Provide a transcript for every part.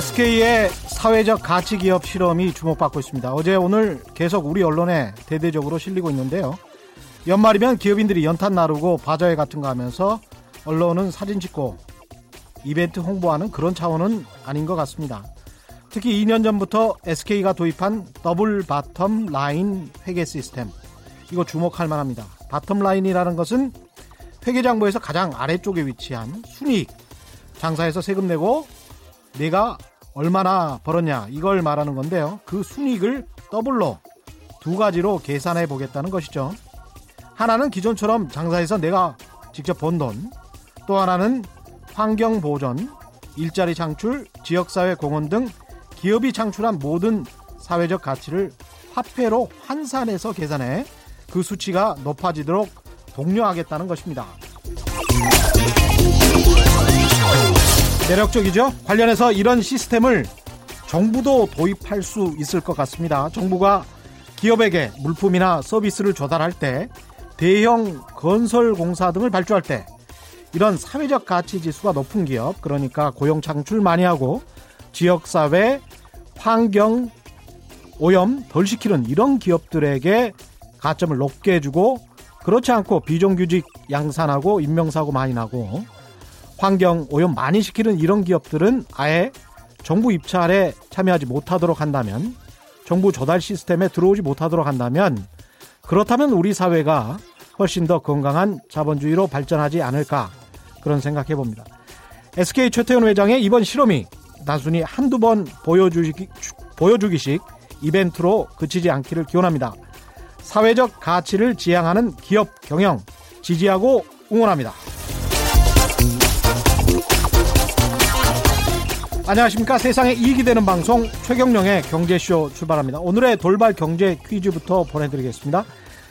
SK의 사회적 가치 기업 실험이 주목받고 있습니다. 어제 오늘 계속 우리 언론에 대대적으로 실리고 있는데요. 연말이면 기업인들이 연탄 나르고 바자회 같은 거 하면서 언론은 사진 찍고 이벤트 홍보하는 그런 차원은 아닌 것 같습니다. 특히 2년 전부터 SK가 도입한 double bottom line 회계 시스템. 이거 주목할 만합니다. bottom line이라는 것은 회계장부에서 가장 아래쪽에 위치한 순이익. 장사해서 세금 내고 내가 얼마나 벌었냐 이걸 말하는 건데요. 그 순이익을 더블로 두 가지로 계산해 보겠다는 것이죠. 하나는 기존처럼 장사해서 내가 직접 번 돈, 또 하나는 환경 보전, 일자리 창출, 지역사회 공헌 등 기업이 창출한 모든 사회적 가치를 화폐로 환산해서 계산해 그 수치가 높아지도록 독려하겠다는 것입니다. 매력적이죠? 관련해서 이런 시스템을 정부도 도입할 수 있을 것 같습니다. 정부가 기업에게 물품이나 서비스를 조달할 때 대형 건설 공사 등을 발주할 때 이런 사회적 가치 지수가 높은 기업, 그러니까 고용 창출 많이 하고 지역 사회, 환경, 오염 덜 시키는 이런 기업들에게 가점을 높게 해주고 그렇지 않고 비정규직 양산하고 인명사고 많이 나고 환경 오염 많이 시키는 이런 기업들은 아예 정부 입찰에 참여하지 못하도록 한다면 정부 조달 시스템에 들어오지 못하도록 한다면 그렇다면 우리 사회가 훨씬 더 건강한 자본주의로 발전하지 않을까 그런 생각해 봅니다. SK 최태원 회장의 이번 실험이 단순히 한두 번 보여주기, 보여주기식 이벤트로 그치지 않기를 기원합니다. 사회적 가치를 지향하는 기업 경영 지지하고 응원합니다. 안녕하십니까. 세상에 이익이 되는 방송 최경령의 경제쇼 출발합니다. 오늘의 돌발 경제 퀴즈부터 보내드리겠습니다.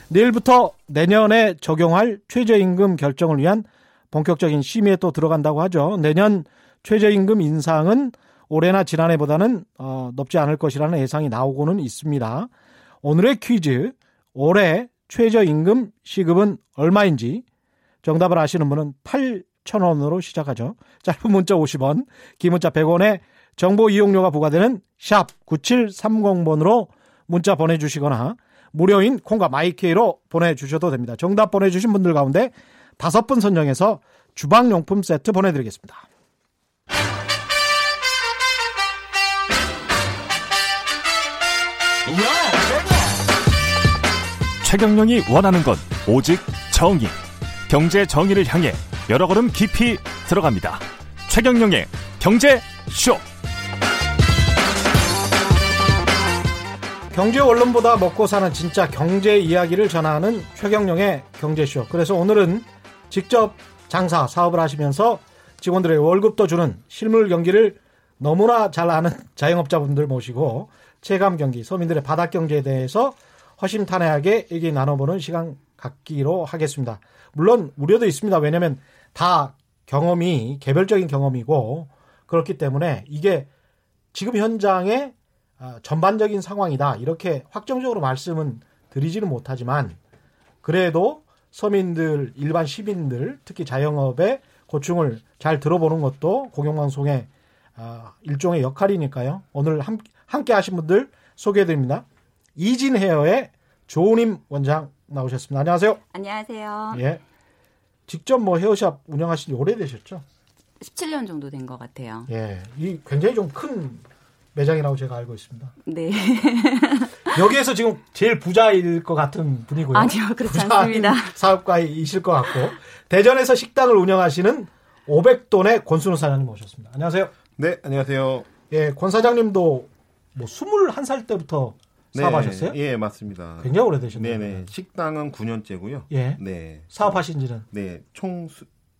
내일부터 내년에 적용할 최저임금 결정을 위한 본격적인 심의에 또 들어간다고 하죠. 내년 최저임금 인상은 올해나 지난해보다는 어, 높지 않을 것이라는 예상이 나오고는 있습니다. 오늘의 퀴즈 올해 최저임금 시급은 얼마인지 정답을 아시는 분은 8,000원으로 시작하죠. 짧은 문자 50원, 긴 문자 100원에 정보 이용료가 부과되는 샵 9730번으로 문자 보내주시거나 무료인 콩과 마이케이로 보내주셔도 됩니다. 정답 보내주신 분들 가운데 다섯 분 선정해서 주방용품 세트 보내드리겠습니다. 최경령이 원하는 건 오직 정의. 경제 정의를 향해 여러 걸음 깊이 들어갑니다. 최경령의 경제 쇼. 경제 언론보다 먹고 사는 진짜 경제 이야기를 전하는 최경령의 경제 쇼. 그래서 오늘은 직접 장사, 사업을 하시면서 직원들의 월급도 주는 실물 경기를 너무나 잘 아는 자영업자분들 모시고 체감 경기, 서민들의 바닥 경제에 대해서 허심탄회하게 얘기 나눠보는 시간 갖기로 하겠습니다. 물론 우려도 있습니다. 왜냐하면 다 경험이 개별적인 경험이고 그렇기 때문에 이게 지금 현장의 아, 전반적인 상황이다 이렇게 확정적으로 말씀은 드리지는 못하지만 그래도 서민들 일반 시민들 특히 자영업의 고충을 잘 들어보는 것도 공영방송의 아, 일종의 역할이니까요. 오늘 함께 하신 분들 소개해드립니다. 이진 헤어의 조우님 원장 나오셨습니다. 안녕하세요. 안녕하세요. 예. 직접 뭐 헤어샵 운영하신 지 오래되셨죠? 17년 정도 된 것 같아요. 예. 이 굉장히 좀 큰 매장이라고 제가 알고 있습니다. 네. 여기에서 지금 제일 부자일 것 같은 분이고요. 아니요, 그렇지 않습니다. 사업가이실 것 같고 대전에서 식당을 운영하시는 500돈의 권순우 사장님 모셨습니다. 안녕하세요. 네, 안녕하세요. 예, 권 사장님도 뭐 21살 때부터 네, 사업하셨어요? 예, 맞습니다. 굉장히 오래되셨네요. 네네. 식당은 9년째고요. 예. 네. 사업하신 지는? 네, 총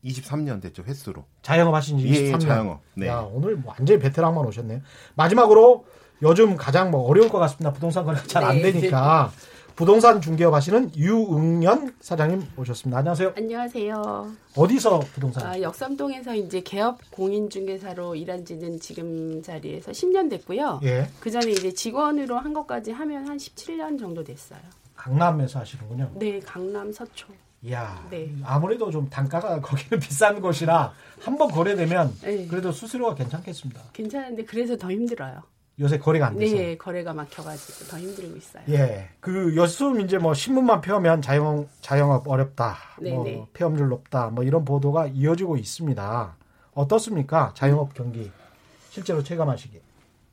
23년 됐죠, 횟수로. 자영업 하신 지 23년. 예, 예, 자영업. 네. 야, 오늘 뭐 완전히 베테랑만 오셨네요. 마지막으로 요즘 가장 뭐 어려울 것 같습니다. 부동산 거래가 잘안 네. 되니까. 부동산 중개업 하시는 유응연 사장님 오셨습니다. 안녕하세요. 안녕하세요. 어디서 부동산? 아, 역삼동에서 이제 개업 공인중개사로 일한 지는 지금 자리에서 10년 됐고요. 예. 그 전에 이제 직원으로 한 것까지 하면 한 17년 정도 됐어요. 강남에서 하시는군요. 네, 강남 서초. 이야, 네. 아무래도 좀 단가가 거기는 비싼 곳이라 한번 거래되면 네. 그래도 수수료가 괜찮겠습니다. 괜찮은데 그래서 더 힘들어요. 요새 거래가 안 돼서. 네, 거래가 막혀가지고 더 힘들고 있어요. 예, 그 요즘 이제 뭐 신문만 펴면 자영 자영업 어렵다, 네, 뭐 네. 폐업률 높다, 뭐 이런 보도가 이어지고 있습니다. 어떻습니까? 자영업 경기 실제로 체감하시기.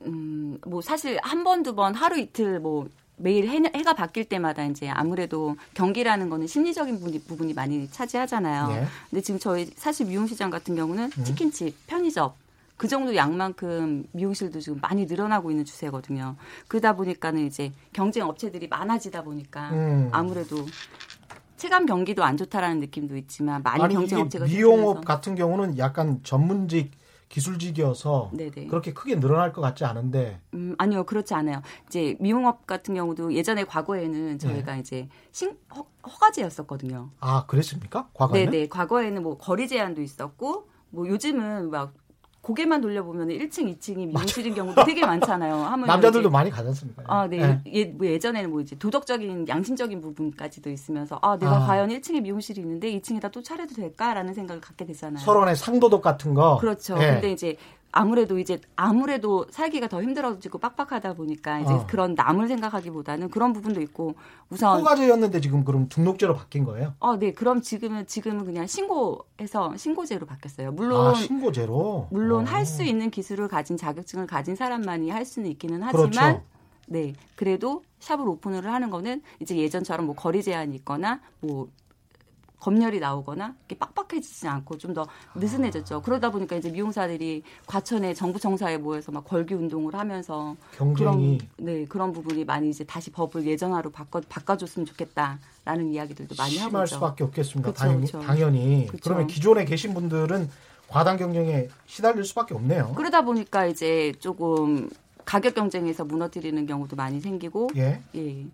음, 뭐 사실 한 번, 두 번, 하루 이틀 뭐 매일 해, 해가 바뀔 때마다 이제 아무래도 경기라는 거는 심리적인 부분이, 부분이 많이 차지하잖아요. 예. 근데 지금 저희 사실 미용시장 같은 경우는 음. 치킨집, 편의점 그 정도 양만큼 미용실도 지금 많이 늘어나고 있는 추세거든요. 그러다 보니까는 이제 경쟁 업체들이 많아지다 보니까 음. 아무래도 체감 경기도 안 좋다라는 느낌도 있지만 많이 아니 경쟁 업체가 미용업 같은 경우는 약간 전문직 기술직이어서 네네. 그렇게 크게 늘어날 것 같지 않은데 음, 아니요, 그렇지 않아요. 이제 미용업 같은 경우도 예전에 과거에는 저희가 네. 이제 신, 허, 허가제였었거든요. 아 그랬습니까? 과거에는? 네네. 과거에는 뭐 거리 제한도 있었고, 뭐 요즘은 막 고개만 돌려보면 1층, 2층이 미용실인 경우도 되게 많잖아요. 남자들도 이제- 많이 가졌습니까? 아, 네. 예. 예, 뭐 예전에는 뭐 이제 도덕적인, 양심적인 부분까지도 있으면서, 아, 내가 아. 과연 1층에 미용실이 있는데 2층에다 또 차려도 될까라는 생각을 갖게 되잖아요. 서로 간의 상도덕 같은 거. 그렇죠. 예. 근데 이제 아무래도 이제 아무래도 살기가 더 힘들어지고 빡빡하다 보니까 이제 어. 그런 남을 생각하기보다는 그런 부분도 있고 우선 허가제였는데 지금 그럼 등록제로 바뀐 거예요? 어, 네. 그럼 지금은 지금은 그냥 신고해서 신고제로 바뀌었어요. 물론 아 신고제로. 물론 어. 할수 있는 기술을 가진 자격증을 가진 사람만이 할 수는 있기는 하지만 그렇죠. 네. 그래도 샵을 오픈을 하는 거는 이제 예전처럼 뭐 거리 제한이 있거나 뭐 검열이 나오거나 이렇게 빡빡해지지 않고 좀 더 느슨해졌죠. 그러다 보니까 이제 미용사들이 과천에 정부 청사에 모여서 막 걸기 운동을 하면서 경쟁이 그런 네 그런 부분이 많이 이제 다시 법을 예전화로 바꿔 바꿔줬으면 좋겠다라는 이야기들도 많이 하고 심할 있죠. 수밖에 없겠습니다. 그쵸, 당연히, 그쵸. 당연히. 그쵸. 그러면 기존에 계신 분들은 과당 경쟁에 시달릴 수밖에 없네요. 그러다 보니까 이제 조금 가격 경쟁에서 무너뜨리는 경우도 많이 생기고 예. 예.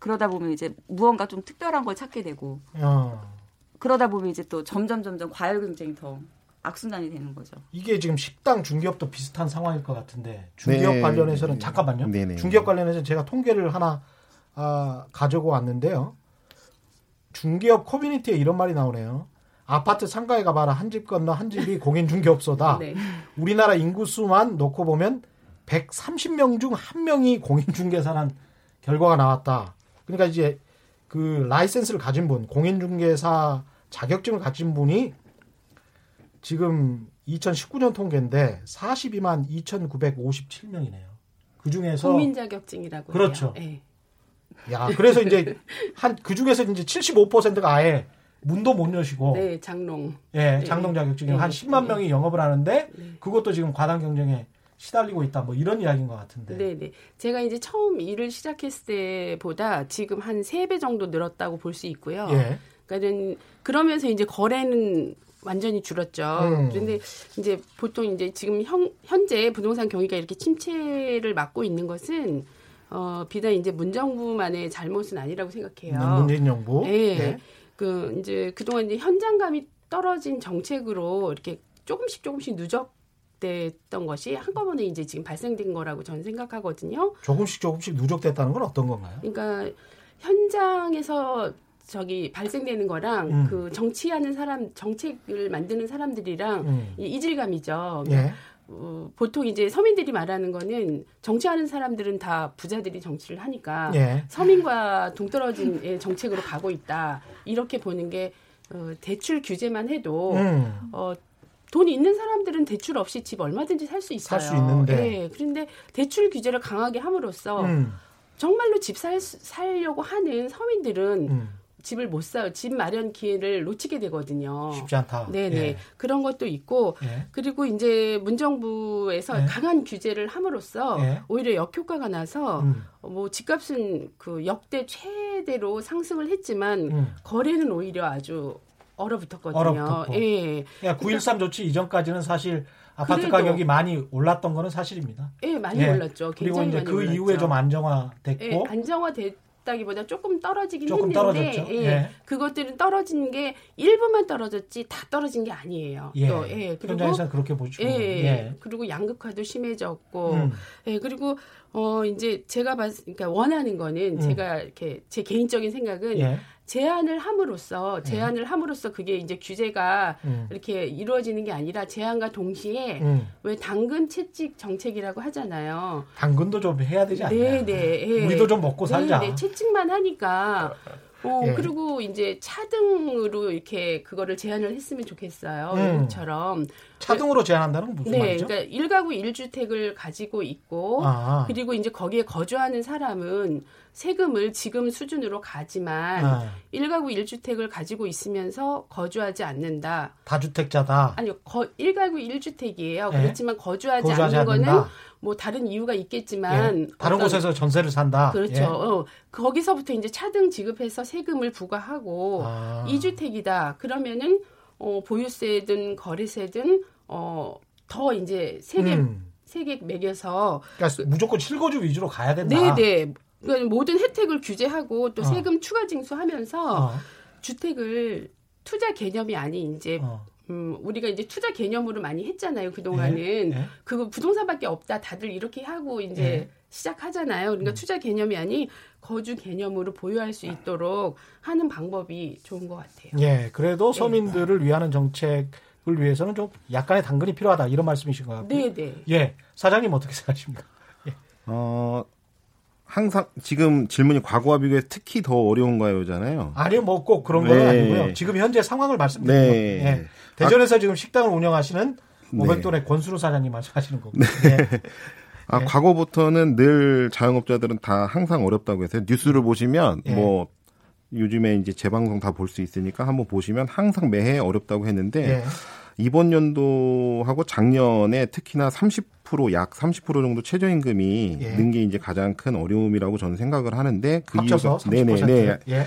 그러다 보면 이제 무언가 좀 특별한 걸 찾게 되고 어. 그러다 보면 이제 또 점점 점점 과열 경쟁이 더 악순환이 되는 거죠. 이게 지금 식당 중기업도 비슷한 상황일 것 같은데 중기업 네. 관련해서는 잠깐만요. 네네. 중기업 관련해서 제가 통계를 하나 아, 가지고 왔는데요. 중기업 커뮤니티에 이런 말이 나오네요. 아파트 상가에 가봐라 한 집 건너 한 집이 공인 중개업소다. 네. 우리나라 인구 수만 놓고 보면 130명 중 한 명이 공인 중개사란 결과가 나왔다. 그러니까 이제 그 라이센스를 가진 분, 공인 중개사 자격증을 가진 분이 지금 2019년 통계인데 42만 2,957명이네요. 그 중에서 국민 자격증이라고 그렇죠. 예. 야, 그래서 이제 한 그 중에서 이제 75%가 아예 문도 못 여시고 네, 장롱. 예, 네. 장동 자격증이 네. 한 10만 네. 명이 영업을 하는데 네. 그것도 지금 과당 경쟁에 시달리고 있다. 뭐 이런 이야기인 것 같은데. 네, 네. 제가 이제 처음 일을 시작했을 때보다 지금 한 세 배 정도 늘었다고 볼 수 있고요. 예. 그러니까는 그러면서 이제 거래는 완전히 줄었죠. 음. 그런데 이제 보통 이제 지금 현, 현재 부동산 경기가 이렇게 침체를 맞고 있는 것은 어, 비단 이제 문정부만의 잘못은 아니라고 생각해요. 문재인 정부. 예. 네. 그 이제 그동안 이제 현장감이 떨어진 정책으로 이렇게 조금씩 조금씩 누적 됐던 것이 한꺼번에 이제 지금 발생된 거라고 저는 생각하거든요. 조금씩 조금씩 누적됐다는 건 어떤 건가요? 그러니까 현장에서 저기 발생되는 거랑 음. 그 정치하는 사람 정책을 만드는 사람들이랑 음. 이 이질감이죠. 예. 어, 보통 이제 서민들이 말하는 거는 정치하는 사람들은 다 부자들이 정치를 하니까 예. 서민과 동떨어진 예, 정책으로 가고 있다. 이렇게 보는 게 어, 대출 규제만 해도 음. 어, 돈 있는 사람들은 대출 없이 집 얼마든지 살 수 있어요. 살 수 있는데. 예, 그런데 대출 규제를 강하게 함으로써 음. 정말로 집 살, 살려고 하는 서민들은 음. 집을 못 사요. 집 마련 기회를 놓치게 되거든요. 쉽지 않다. 네네. 예. 그런 것도 있고, 예. 그리고 이제 문정부에서 네. 강한 규제를 함으로써 예. 오히려 역효과가 나서 음. 어, 뭐 집값은 그 역대 최대로 상승을 했지만 음. 거래는 오히려 아주 얼어붙었거든요. 얼어붙었고. 예. 그러니까 9.13 조치 이전까지는 사실 아파트 그래도- 가격이 많이 올랐던 거는 사실입니다. 예, 많이 예. 올랐죠. 그리고 이제 그 올랐죠. 이후에 좀 안정화됐고 예, 안정화됐 다기보다 조금 떨어지긴 조금 했는데 떨어졌죠. 예, 예. 그것들은 떨어진 게 일부만 떨어졌지 다 떨어진 게 아니에요. 예. 또 예, 그리고 현장에서는 그렇게 보시고 예, 예. 그리고 양극화도 심해졌고 음. 예, 그리고 어 이제 제가 봤 그러니까 원하는 거는 음. 제가 이렇게 제 개인적인 생각은 예. 제한을 함으로써 제한을 함으로써 그게 이제 규제가 음. 이렇게 이루어지는 게 아니라 제한과 동시에 음. 왜 당근 채찍 정책이라고 하잖아요. 당근도 좀 해야 되지 않나? 네, 네. 예. 우리도 좀 먹고 살자. 네, 네. 채찍만 하니까. 어, 예. 그리고 이제 차등으로 이렇게 그거를 제한을 했으면 좋겠어요. 음. 외국처럼. 차등으로 제한한다는 건 무슨 네, 말이죠? 그러니까 일가구 일주택을 가지고 있고 아. 그리고 이제 거기에 거주하는 사람은 세금을 지금 수준으로 가지만 아, 일가구 일주택을 가지고 있으면서 거주하지 않는다. 다주택자다. 아니요, 거, 일가구 일주택이에요. 네. 그렇지만 거주하지, 거주하지 않는 거는 않는다. 뭐 다른 이유가 예. 있겠지만 다른 어떤- 곳에서 전세를 산다. 그렇죠. 예. 어, 거기서부터 이제 차등 지급해서 세금을 부과하고 아. 이주택이다 그러면은 어, 보유세든 거래세든 어, 더 이제 세금 음. 세계 매겨서 그러니까 무조건 실거주 위주로 가야 된다. 네네 그러니까 모든 혜택을 규제하고 또 어. 세금 추가 징수하면서 어, 주택을 투자 개념이 아닌 이제 어. 음, 우리가 이제 투자 개념으로 많이 했잖아요 그동안은 예. 그거 부동산밖에 없다 다들 이렇게 하고 이제 예. 시작하잖아요 그러니까 음. 투자 개념이 아닌 거주 개념으로 보유할 수 있도록 하는 방법이 좋은 것 같아요. 예, 그래도 네. 서민들을 위하는 정책을 위해서는 좀 약간의 당근이 필요하다 이런 말씀이신 것 같고요. 네 네. 예, 사장님 어떻게 생각하십니까? 어, 항상 지금 질문이 과거와 비교해 특히 더 어려운가요잖아요. 아니요, 뭐 꼭 그런 건 네. 아니고요. 지금 현재 상황을 말씀드리는 네. 겁니다. 예. 대전에서 지금 식당을 운영하시는 네. 500돈의 권수로 사장님 말씀하시는 겁니다. 예. 아, 네. 과거부터는 늘 자영업자들은 다 항상 어렵다고 해서 뉴스를 보시면 예. 뭐 요즘에 이제 재방송 다 볼 수 있으니까 한번 보시면 항상 매해 어렵다고 했는데 예. 이번 연도하고 작년에 특히나 30% 약 30% 정도 최저임금이 예. 는게 이제 가장 큰 어려움이라고 저는 생각을 하는데 그 합쳐서 이유가 30%. 네네 네 예.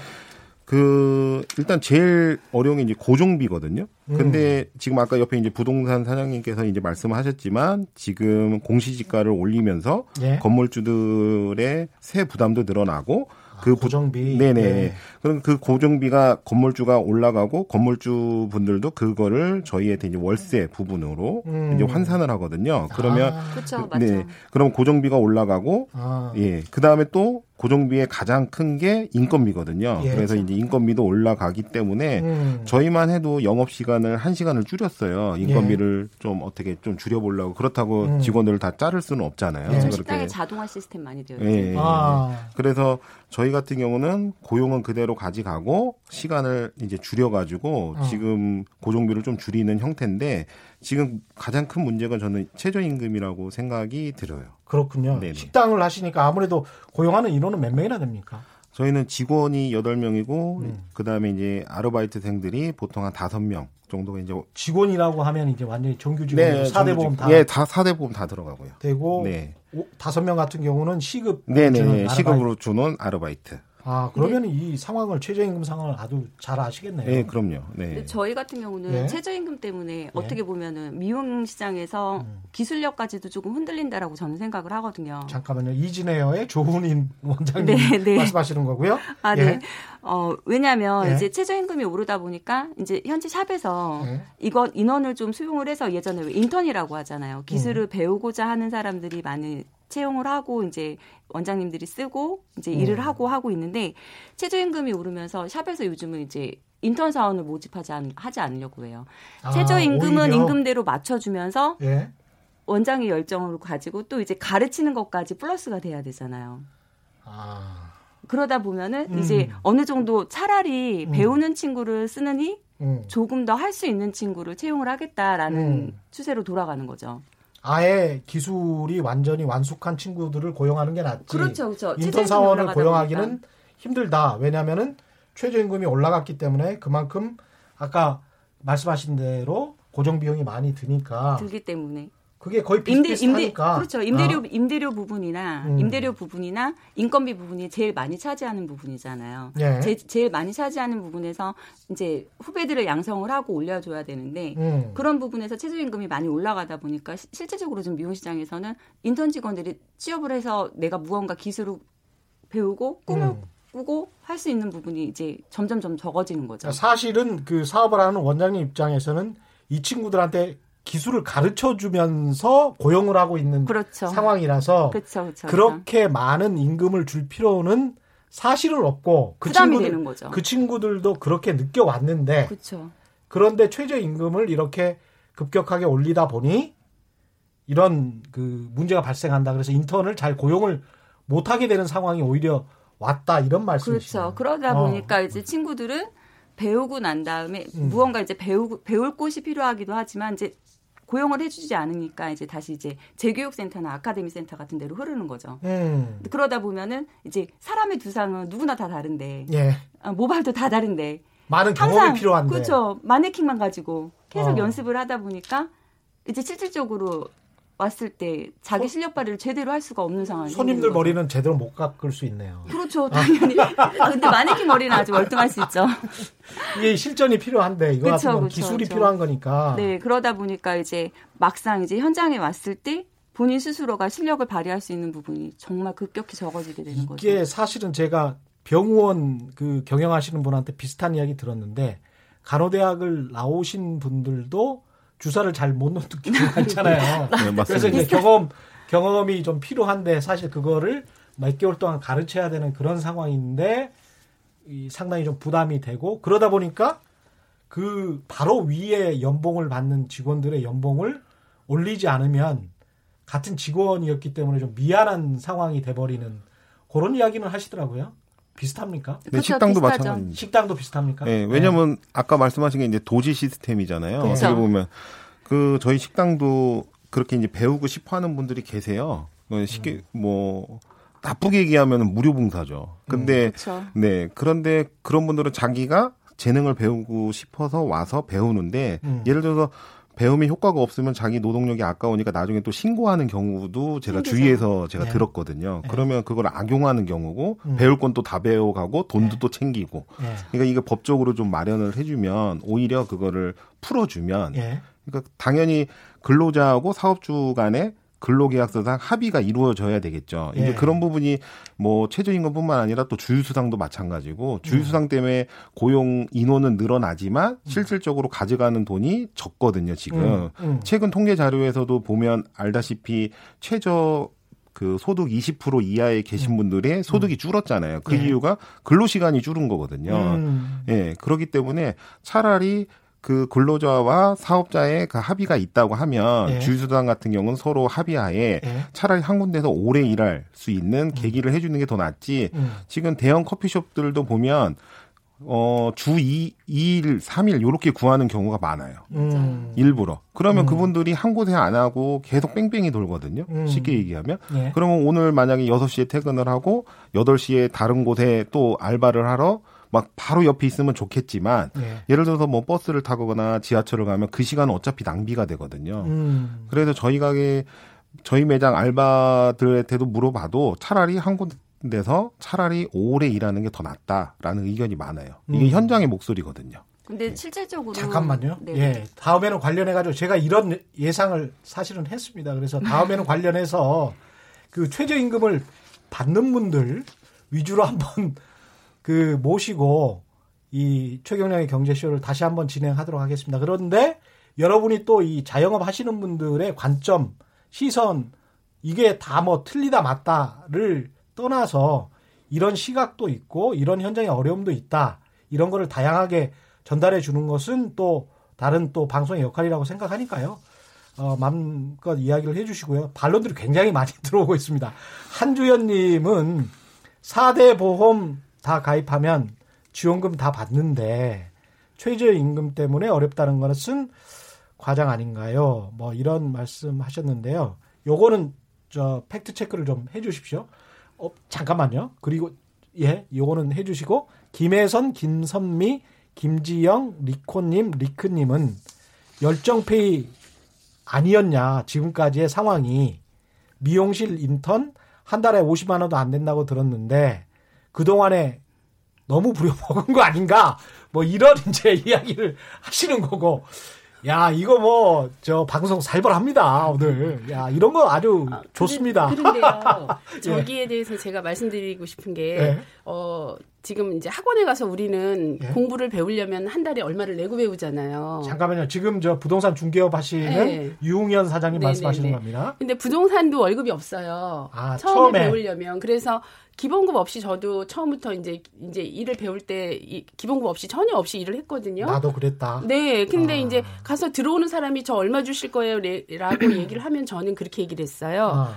그 일단 제일 어려운 게 이제 고정비거든요. 음. 근데 지금 아까 옆에 이제 부동산 사장님께서 이제 말씀하셨지만 지금 공시지가를 올리면서 예. 건물주들의 세 부담도 늘어나고 그 부- 고정비. 네네. 예. 그럼 그 고정비가 건물주가 올라가고 건물주 분들도 그거를 저희한테 이제 월세 부분으로 음. 이제 환산을 하거든요. 그러면 아, 그렇죠, 맞죠. 네. 그럼 고정비가 올라가고 아, 예. 그 다음에 또 고정비의 가장 큰 게 인건비거든요. 예. 그래서 이제 인건비도 올라가기 때문에 음. 저희만 해도 영업 시간을 한 시간을 줄였어요. 인건비를 좀 어떻게 좀 줄여보려고 그렇다고 예. 음. 직원들을 다 자를 수는 없잖아요. 예. 그렇게. 식당에 자동화 시스템 많이 되어 예. 있죠. 아, 그래서 저희 같은 경우는 고용은 그대로 가져가고 시간을 이제 줄여가지고 어. 지금 고정비를 좀 줄이는 형태인데 지금 가장 큰 문제가 저는 최저임금이라고 생각이 들어요. 그렇군요. 네네. 식당을 하시니까 아무래도 고용하는 인원은 몇 명이나 됩니까? 저희는 직원이 8명이고 음. 그다음에 이제 아르바이트생들이 보통 한 5명 정도가 이제 직원이라고 하면 이제 완전히 정규 직원 사대 보험 다 예, 다 4대 보험 다 들어가고요. 되고 네. 오- 다섯 명 같은 경우는 시급 네, 네, 네. 시급으로 주는 아르바이트. 아 그러면 이 상황을 최저임금 상황을 아주 잘 아시겠네요. 네, 그럼요. 근데 네. 저희 같은 경우는 예. 최저임금 때문에 어떻게 보면은 미용 시장에서 음. 기술력까지도 조금 흔들린다라고 저는 생각을 하거든요. 잠깐만요. 이진에어의 조훈인 원장님 네, 네. 말씀하시는 거고요. 아, 예. 네. 어, 왜냐하면 예. 이제 최저임금이 오르다 보니까 이제 현재 샵에서 예. 이거 인원을 좀 수용을 해서 예전에 왜 인턴이라고 하잖아요. 기술을 음. 배우고자 하는 사람들이 많이 채용을 하고 이제 원장님들이 쓰고 이제 음. 일을 하고 하고 있는데 최저임금이 오르면서 샵에서 요즘은 이제 인턴 사원을 모집하지 않, 하지 않으려고 해요. 아, 최저임금은 오히려? 임금대로 맞춰주면서 예. 원장의 열정을 가지고 또 이제 가르치는 것까지 플러스가 돼야 되잖아요. 아, 그러다 보면은 음. 이제 어느 정도 차라리 음. 배우는 친구를 쓰느니 음. 조금 더 할 수 있는 친구를 채용을 하겠다라는 음. 추세로 돌아가는 거죠. 아예 기술이 완전히 완숙한 친구들을 고용하는 게 낫지. 그렇죠, 그렇죠. 인턴 사원을 고용하기는 보니까. 힘들다. 왜냐하면은 최저임금이 올라갔기 때문에 그만큼 아까 말씀하신 대로 고정 비용이 많이 드니까 들기 때문에 그게 거의 임대 임대 비슷비슷하니까. 그렇죠. 임대료 어? 임대료 부분이나 음. 임대료 부분이나 인건비 부분이 제일 많이 차지하는 부분이잖아요. 예. 제, 제일 많이 차지하는 부분에서 이제 후배들을 양성을 하고 올려줘야 되는데 음. 그런 부분에서 최저임금이 많이 올라가다 보니까 시- 실제적으로 지금 미용 시장에서는 인턴 직원들이 취업을 해서 내가 무언가 기술을 배우고 꿈을 음. 꾸고 할 수 있는 부분이 이제 점점점 적어지는 거죠. 사실은 그 사업을 하는 원장님 입장에서는 이 친구들한테 기술을 가르쳐 주면서 고용을 하고 있는 그렇죠. 상황이라서 그렇죠, 그렇죠. 그렇게 많은 임금을 줄 필요는 사실은 없고 그 친구들. 그 친구들도 그렇게 느껴왔는데. 그런데 최저 임금을 이렇게 급격하게 올리다 보니 이런 그 문제가 발생한다. 그래서 인턴을 잘 고용을 못 하게 되는 상황이 오히려 왔다 이런 말씀이시죠. 그렇죠. 그러다 어. 보니까 이제 친구들은 배우고 난 다음에 음. 무언가 이제 배우 배울 곳이 필요하기도 하지만 이제 고용을 해주지 않으니까 이제 다시 이제 재교육센터나 아카데미 센터 같은 데로 흐르는 거죠. 음. 그러다 보면은 이제 사람의 두상은 누구나 다 다른데 예. 아, 모발도 다 다른데 많은 경험이 항상 필요한데. 그렇죠. 마네킹만 가지고 계속 어. 연습을 하다 보니까 이제 실질적으로 왔을 때 자기 실력 발휘를 제대로 할 수가 없는 상황이 손님들. 머리는 제대로 못 깎을 수 있네요. 그렇죠 당연히 아, 근데 마네킹 머리는 아주 월등할 수 있죠 이게 실전이 필요한데 이거 같은 그쵸, 건 그쵸, 기술이 그쵸. 필요한 거니까. 네 그러다 보니까 이제 막상 이제 현장에 왔을 때 본인 스스로가 실력을 발휘할 수 있는 부분이 정말 급격히 적어지게 되는 거죠 이게 사실은 제가 병원 그 경영하시는 분한테 비슷한 이야기 들었는데 간호대학을 나오신 분들도 주사를 잘 못 놓는 경우가 있잖아요. 네, 그래서. 이제 경험 경험이 좀 필요한데 사실 그거를 몇 개월 동안 가르쳐야 되는 그런 상황인데 이 상당히 좀 부담이 되고 그러다 보니까 그 바로 위에 연봉을 받는 직원들의 연봉을 올리지 않으면 같은 직원이었기 때문에 좀 미안한 상황이 돼버리는 그런 이야기는 하시더라고요. 비슷합니까? 네, 식당도 비슷하죠. 마찬가지입니다. 식당도 비슷합니까? 네, 왜냐면 아까 말씀하신 게 이제 도지 시스템이잖아요. 그쵸. 어떻게 보면 그 저희 식당도 그렇게 이제 배우고 싶어 하는 분들이 계세요. 어, 쉽게 뭐 나쁘게 얘기하면 무료 봉사죠. 근데 그렇죠 네, 그런데 그런 분들은 자기가 재능을 배우고 싶어서 와서 배우는데 음. 예를 들어서 배움에 효과가 없으면 자기 노동력이 아까우니까 나중에 또 신고하는 경우도 제가. 주위에서 제가 네. 들었거든요. 네. 그러면 그걸 악용하는 경우고 음. 배울 건 또 다 배워가고 돈도 네. 또 챙기고 예. 그러니까 이게 법적으로 좀 마련을 해주면 오히려 그거를 풀어주면 예. 그러니까 당연히 근로자하고 사업주 간에 근로계약서상 합의가 이루어져야 되겠죠. 예. 이제 그런 부분이 뭐 최저임금뿐만 아니라 또 주휴수당도 마찬가지고 주휴수당 때문에 고용 인원은 늘어나지만 실질적으로 가져가는 돈이 적거든요. 지금 음, 음. 최근 통계 자료에서도 보면 알다시피 최저 그 소득 20% 이하에 계신 분들의 소득이 줄었잖아요. 그 음. 예. 이유가 근로 시간이 줄은 거거든요. 음. 예, 그렇기 때문에 차라리 그 근로자와 사업자의 그 합의가 있다고 하면 예. 주휴수당 같은 경우는 서로 합의하에 예. 차라리 한 군데서 오래 일할 수 있는 계기를 해주는 게 더 낫지. 음. 지금 대형 커피숍들도 보면 어, 주 2, 2일, 3일 요렇게 구하는 경우가 많아요. 음. 일부러. 그러면 음. 그분들이 한 곳에 안 하고 계속 뺑뺑이 돌거든요. 음. 쉽게 얘기하면. 예. 그러면 오늘 만약에 6시에 퇴근을 하고 8시에 다른 곳에 또 알바를 하러 막 바로 옆에 있으면 좋겠지만 예. 예를 들어서 뭐 버스를 타거나 지하철을 가면 그 시간은 어차피 낭비가 되거든요. 음. 그래서 저희 가게 저희 매장 알바들한테도 물어봐도 차라리 한 군데서 차라리 오래 일하는 게 더 낫다라는 의견이 많아요. 이게 음. 현장의 목소리거든요. 근데 실질적으로 잠깐만요. 네. 예. 다음에는 관련해 가지고 제가 이런 예상을 사실은 했습니다. 그래서 다음에는 관련해서 그 최저임금을 받는 분들 위주로 한번 그 모시고 이 최경량의 경제쇼를 다시 한번 진행하도록 하겠습니다. 그런데 여러분이 또 이 자영업 하시는 분들의 관점, 시선, 이게 다 뭐 틀리다 맞다를 떠나서 이런 시각도 있고 이런 현장의 어려움도 있다. 이런 거를 다양하게 전달해 주는 것은 또 다른 또 방송의 역할이라고 생각하니까요. 어, 마음껏 이야기를 해 주시고요. 반론들이 굉장히 많이 들어오고 있습니다. 한주연님은 4대 보험 다 가입하면 지원금 다 받는데 최저임금 때문에 어렵다는 것은 과장 아닌가요? 뭐 이런 말씀 하셨는데요. 요거는 저 팩트 체크를 좀 해 주십시오. 어, 잠깐만요. 그리고 예, 요거는 해 주시고 김혜선, 김선미, 김지영, 리코님, 리크님은 열정페이 아니었냐 지금까지의 상황이 미용실 인턴 한 달에 50만 원도 안 된다고 들었는데 그동안에 너무 부려먹은 거 아닌가 뭐 이런 이제 이야기를 하시는 거고 야 이거 뭐 저 방송 살벌합니다 오늘 야 이런 거 아주 좋습니다 그런데요. 저기에 대해서 제가 말씀드리고 싶은 게 예. 어, 지금 이제 학원에 가서 우리는 예. 공부를 배우려면 한 달에 얼마를 내고 배우잖아요. 잠깐만요. 지금 저 부동산 중개업 하시는 네. 유웅현 사장님 네, 말씀하시는 네, 네. 겁니다. 근데 부동산도 월급이 없어요. 아, 처음에, 처음에. 배우려면 그래서 기본급 없이 저도 처음부터 이제 이제 일을 배울 때 이 기본급 없이 전혀 없이 일을 했거든요. 나도 그랬다. 네, 근데 아. 이제 가서 들어오는 사람이 저 얼마 주실 거예요? 라고 얘기를 하면 저는 그렇게 얘기를 했어요. 아,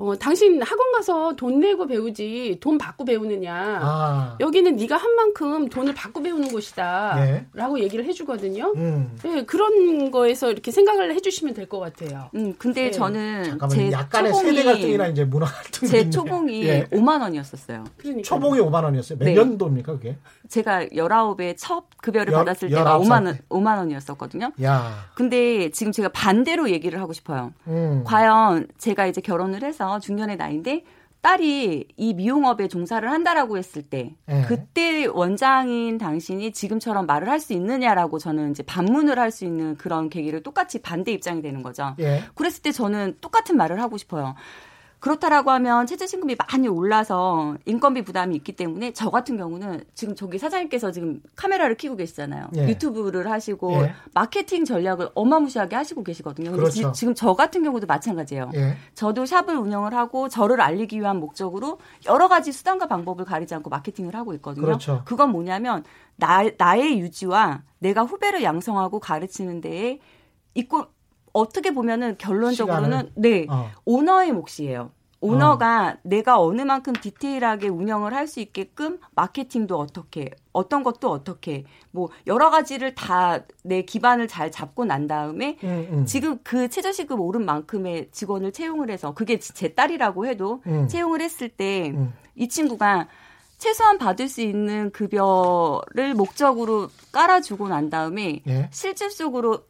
어, 당신 학원 가서 돈 내고 배우지 돈 받고 배우느냐. 아. 여기는 네가 한 만큼 돈을 받고 배우는 곳이다. 네. 라고 얘기를 해주거든요. 음. 네, 그런 거에서 이렇게 생각을 해주시면 될 것 같아요. 음, 근데 네. 저는 잠깐만 제 약간의 세대 갈등이나 초봉이 이제 문화 갈등이 제. 초봉이 예. 5만 원이었었어요. 그러니까 초봉이 5만 원이었어요. 몇 네. 년도입니까 그게? 제가 19에 첫 급여를 열- 받았을 때가 19살 5만 원 5만 원이었었거든요. 야, 근데 지금 제가 반대로 얘기를 하고 싶어요. 음. 과연 제가 이제 결혼을 해서 중년의 나이인데 딸이 이 미용업에 종사를 한다라고 했을 때 예. 그때 원장인 당신이 지금처럼 말을 할 수 있느냐라고 저는 이제 반문을 할 수 있는 그런 계기를 똑같이 반대 입장이 되는 거죠. 예. 그랬을 때 저는 똑같은 말을 하고 싶어요. 그렇다라고 하면 최저임금이 많이 올라서 인건비 부담이 있기 때문에 저 같은 경우는 지금 저기 사장님께서 지금 카메라를 켜고 계시잖아요. 예. 유튜브를 하시고 예. 마케팅 전략을 어마무시하게 하시고 계시거든요. 그렇죠. 지, 금저 같은 경우도 마찬가지예요. 예. 저도 샵을 운영을 하고 저를 알리기 위한 목적으로 여러 가지 수단과 방법을 가리지 않고 마케팅을 하고 있거든요. 그렇죠. 건 뭐냐면 나, 나의 유지와 내가 후배를 양성하고 가르치는 데에 있고 어떻게 보면은 결론적으로는 시간을? 네 어. 오너의 몫이에요. 오너가 내가 어느 만큼 디테일하게 운영을 할 수 있게끔 마케팅도 어떻게 어떤 것도 어떻게 뭐 여러 가지를 다 내 기반을 잘 잡고 난 다음에 음, 음. 지금 그 최저시급 오른 만큼의 직원을 채용을 해서 그게 제 딸이라고 해도 음. 채용을 했을 때이 음. 친구가 최소한 받을 수 있는 급여를 목적으로 깔아주고 난 다음에 예. 실질적으로 두-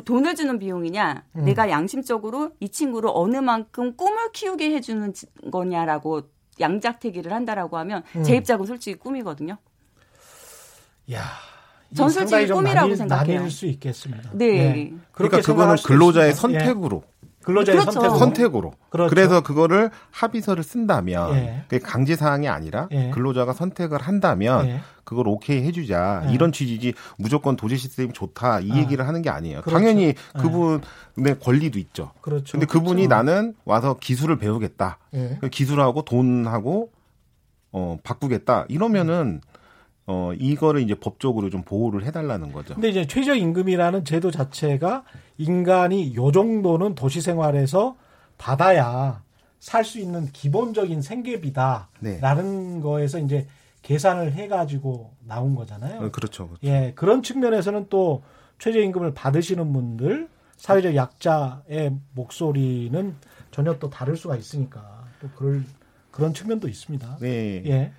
돈을 주는 비용이냐, 음. 내가 양심적으로 이 친구를 어느 만큼 꿈을 키우게 해주는 지- 거냐라고 양작태기를 한다라고 하면 음. 제 입장은 솔직히 꿈이거든요. 야. 전 솔직히 꿈이라고 나뉠- 생각해요. 나뉠 수 있겠습니다. 네. 예. 그러니까 그거는 근로자의. 예. 선택으로 근로자의 그렇죠. 선택으로. 선택으로. 그렇죠. 그래서 그거를 합의서를 쓴다면 예. 그게 강제 사항이 아니라 예. 근로자가 선택을 한다면 예. 그걸 오케이 해주자 예. 이런 취지지 무조건 도제 시스템이 좋다 이 아. 얘기를 하는 게 아니에요. 그렇죠. 당연히 예. 그분의 권리도 있죠. 그렇죠. 근데 그분이 그렇죠. 나는 와서 기술을 배우겠다. 예. 그 기술하고 돈하고 어 바꾸겠다 이러면은 어 이거를 이제 법적으로 좀 보호를 해달라는 거죠. 근데 이제 최저임금이라는 제도 자체가 인간이 요 정도는 도시 생활에서 받아야 살 수 있는 기본적인 생계비다라는 네. 거에서 이제 계산을 해가지고 나온 거잖아요. 어, 그렇죠. 그렇죠. 예, 그런 측면에서는 또 최저임금을 받으시는 분들, 사회적 약자의 목소리는 전혀 또 다를 수가 있으니까 또 그럴 그런 측면도 있습니다. 네. 예,